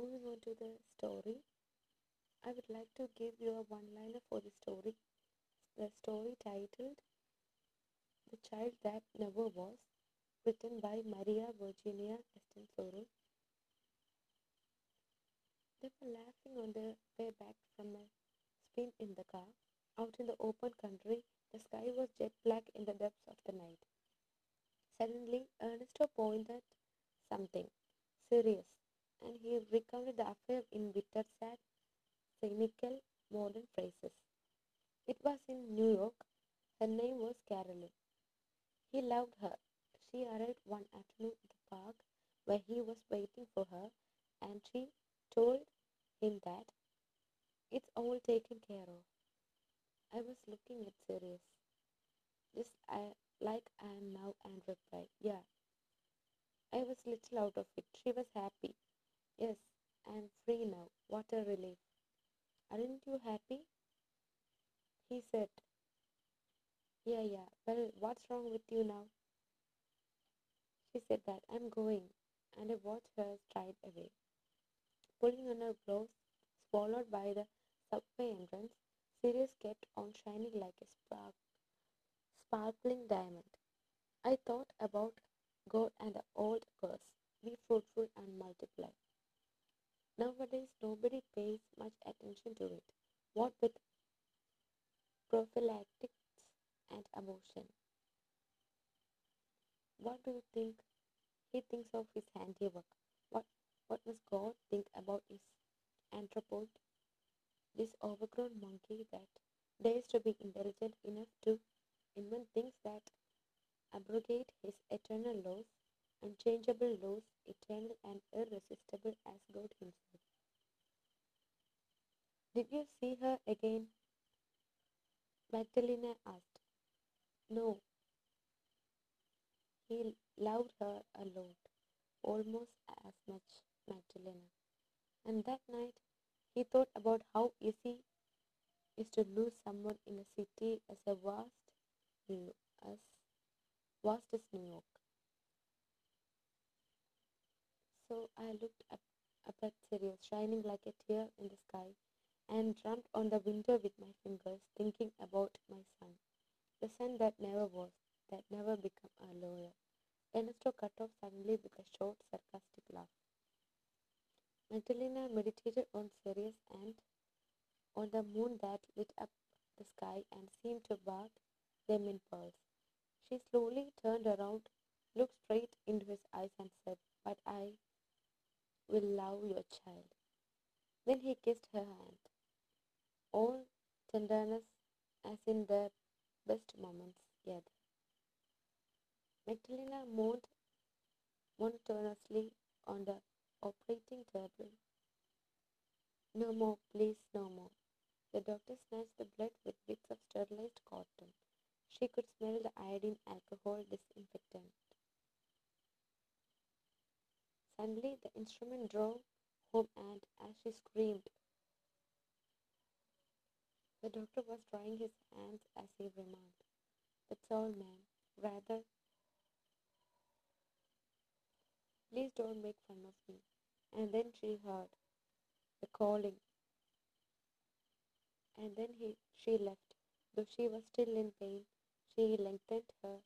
moving on to the story, I would like to give you a one liner for the story. The story titled The Child That Never Was, written by Maria Virginia Estenssoro. They were laughing on their way back from a spin in the car. Out in the open country, the sky was jet black in the depths of the night. Suddenly, Ernesto pointed something serious, and he recounted the affair in bitter, sad, cynical, modern phrases. It was in New York. Her name was Carolyn. He loved her. She arrived one afternoon at the park where he was waiting for her, and she told him that it's all taken care of. I was looking at Sirius, just I, like I am now, and replied, Yeah. I was little out of it. She was happy. Yes, I am free now. What a relief. Aren't you happy? He said, Yeah, yeah. Well, what's wrong with you now? She said that I'm going, and I watched her stride away. Pulling on her gloves, swallowed by the subway entrance, Sirius kept on shining like a spark, sparkling diamond. I thought about God and the old curse be fruitful and multiply. Nowadays, nobody pays much attention to it. What with prophylactics and abortion? What do you think he thinks of his handiwork? What what must God think about his anthropod? This overgrown monkey that dares to be intelligent enough to invent things that abrogate his eternal laws, unchangeable laws, eternal and irresistible as God Himself. Did you see her again? Magdalena asked. No. He loved her a lot, almost as much, as Magdalena. And that night he thought about how easy is to lose someone in a city as a vast as vast as New York. So I looked up, up at Sirius, shining like a tear in the sky, and drummed on the window with my fingers, thinking about the son that never was, that never became a lawyer. Ernesto cut off suddenly with a short, sarcastic laugh. Magdalena meditated on Sirius and on the moon that lit up the sky and seemed to bathe them in pearls. She slowly turned around, looked straight into his eyes, and said, But I will love your child. Then he kissed her hand. All tenderness as in their best moments yet. Magdalena moaned monotonously on the operating table. No more, please, no more. The doctor snatched the blood with bits of sterilized cotton. She could smell the iodine alcohol disinfectant. Suddenly, the instrument drove home, and as she screamed, the doctor was drying his hands as he remarked, That's all, ma'am. Rather, please don't make fun of me. And then she heard the calling, and then he, she left. Though she was still in pain, she lengthened her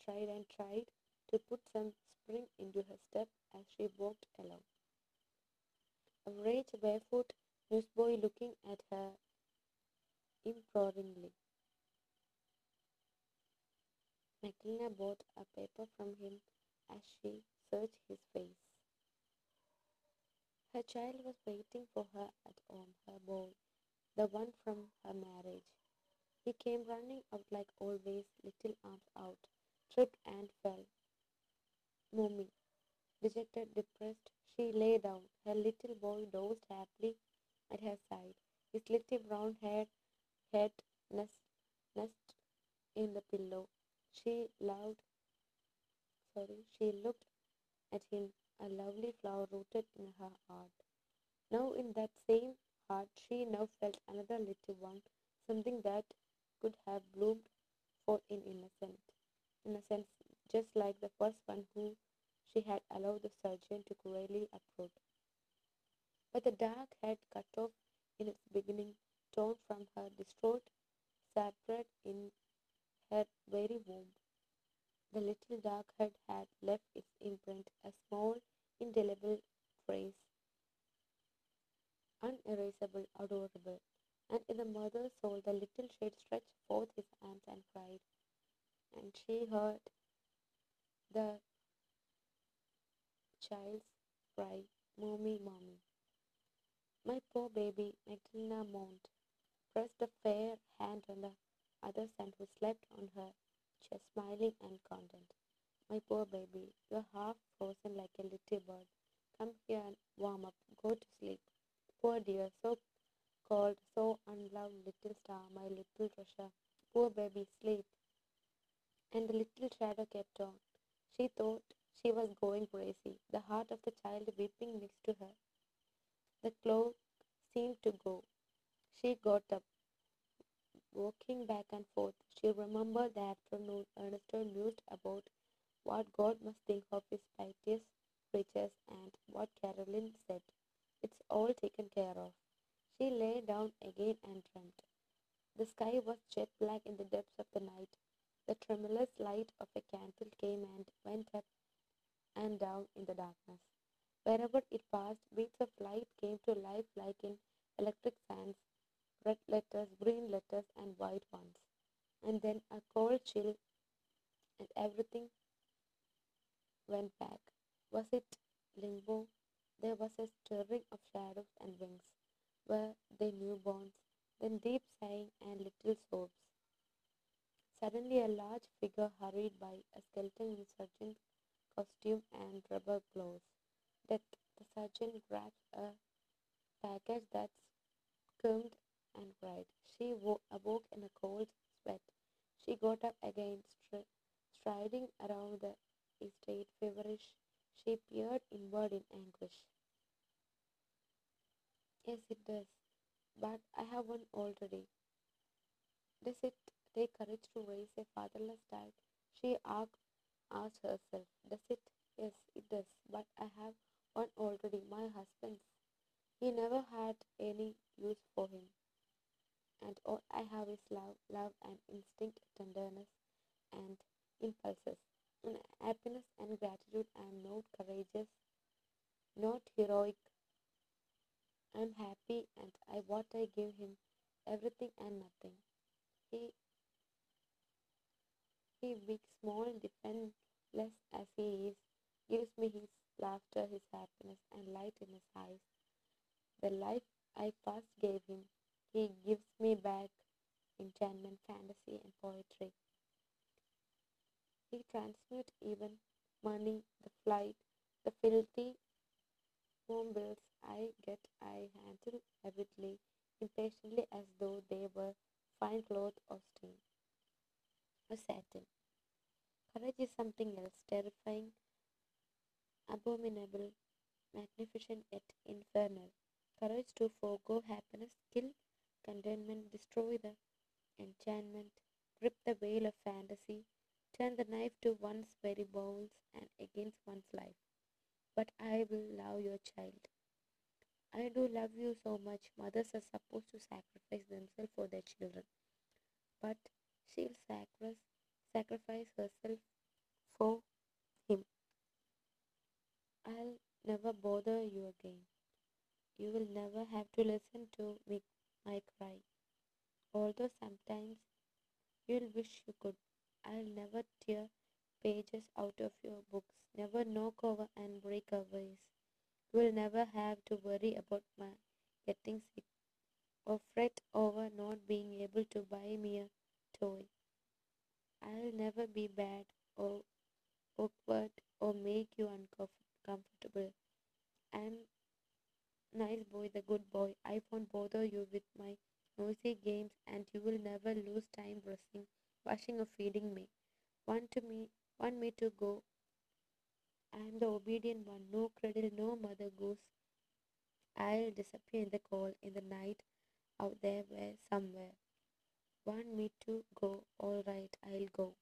stride and tried to put some spring into her step as she walked along. A rage barefoot newsboy looking at her imploringly. Magdalena bought a paper from him as she searched his face. Her child was waiting for her at home, her boy, the one from her marriage. He came running out like always, little arms out, tripped and fell. Mommy, dejected, depressed, she lay down. Her little boy dozed happily at her side, his little brown hair head nest, nest in the pillow. She loved, sorry, she looked at him, a lovely flower rooted in her heart. Now, in that same heart, she now felt another little one, something that could have bloomed forth in innocent, innocence, just like the first one who she had allowed the surgeon to cruelly uproot. but the dark had cut off in its beginning, torn from her distraught, separate in her very womb. The little dark head had left its imprint, a small, indelible trace, unerasable, adorable. And in the mother's soul, the little shade stretched forth his arms and cried, and she heard the child's cry, Mommy, Mommy. My poor baby, Magdalena moaned, pressed a fair hand on the other's and who slept on her chest, smiling and content. My poor baby, you're half frozen like a little bird. Come here and warm up. Go to sleep. Poor dear, so cold, so unloved little star, my little treasure. Poor baby, sleep. And the little shadow kept on. She thought she was going crazy, the heart of the child weeping next to her. The clock seemed to go. She got up, walking back and forth. She remembered the afternoon Ernesto mused about what God must think of his piteous creatures and what Caroline said. It's all taken care of. She lay down again and dreamt. The sky was jet black in the depths of the night. The tremulous light of a candle came and went up and down in the darkness. Wherever it passed, beats of light came to life like in electric fans, red letters, green letters, and white ones. And then a cold chill, and everything went back. Was it limbo? There was a stirring of shadows and wings. Were they newborns? Then deep sighing and little sobs. Suddenly, a large figure hurried by, a skeleton in surgeon's costume and rubber gloves. Death, the surgeon grabbed a package that skirmed and cried. She wo- awoke in a cold sweat. She got up again, str- striding around the estate, feverish. She peered inward in anguish. Yes, it does. But I have one already. Does it take courage to raise a fatherless child? She asked herself. Does it? Yes, it does. But I have one already, my husband's. He never had any use for him. And all I have is love, love and instinct, tenderness and impulses, In happiness and gratitude. I am not courageous, not heroic. I am happy, and I what I give him, everything and nothing. He he big, small, defenseless as he is, gives me his laughter, his happiness, and light in his eyes. The life I first gave him, he gives me back enchantment, fantasy, and poetry. He transmutes even money, the flight, the filthy home bills I get, I handle avidly, impatiently, as though they were fine cloth or steam or satin. Courage is something else, terrifying, abominable, magnificent yet infernal. Courage to forego happiness, kill contentment, destroy the enchantment, rip the veil of fantasy, turn the knife to one's very bowels and against one's life. But I will love your child. I do love you so much. Mothers are supposed to sacrifice themselves for their children. But she'll sacri- sacrifice herself for him. I'll never bother you again. You will never have to listen to me, my cry. Although sometimes you'll wish you could. I'll never tear pages out of your books, never knock over and break a vase. You'll never have to worry about my getting sick or fret over not being able to buy me a toy. I'll never be bad or awkward or make you uncomfortable. I'm nice boy, the good boy. I won't bother you with my noisy games, and you will never lose time brushing, washing, or feeding me. Want to me, want me to go? I am the obedient one. No cradle, no mother goose. I'll disappear in the cold, in the night, out there where somewhere. Want me to go? All right, I'll go.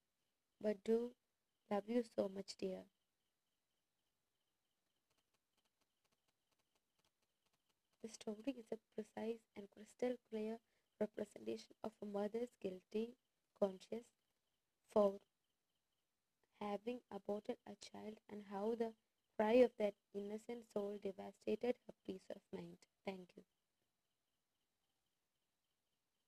But do love you so much, dear. The story is a precise and crystal clear representation of a mother's guilty conscience for having aborted a child and how the cry of that innocent soul devastated her peace of mind. Thank you.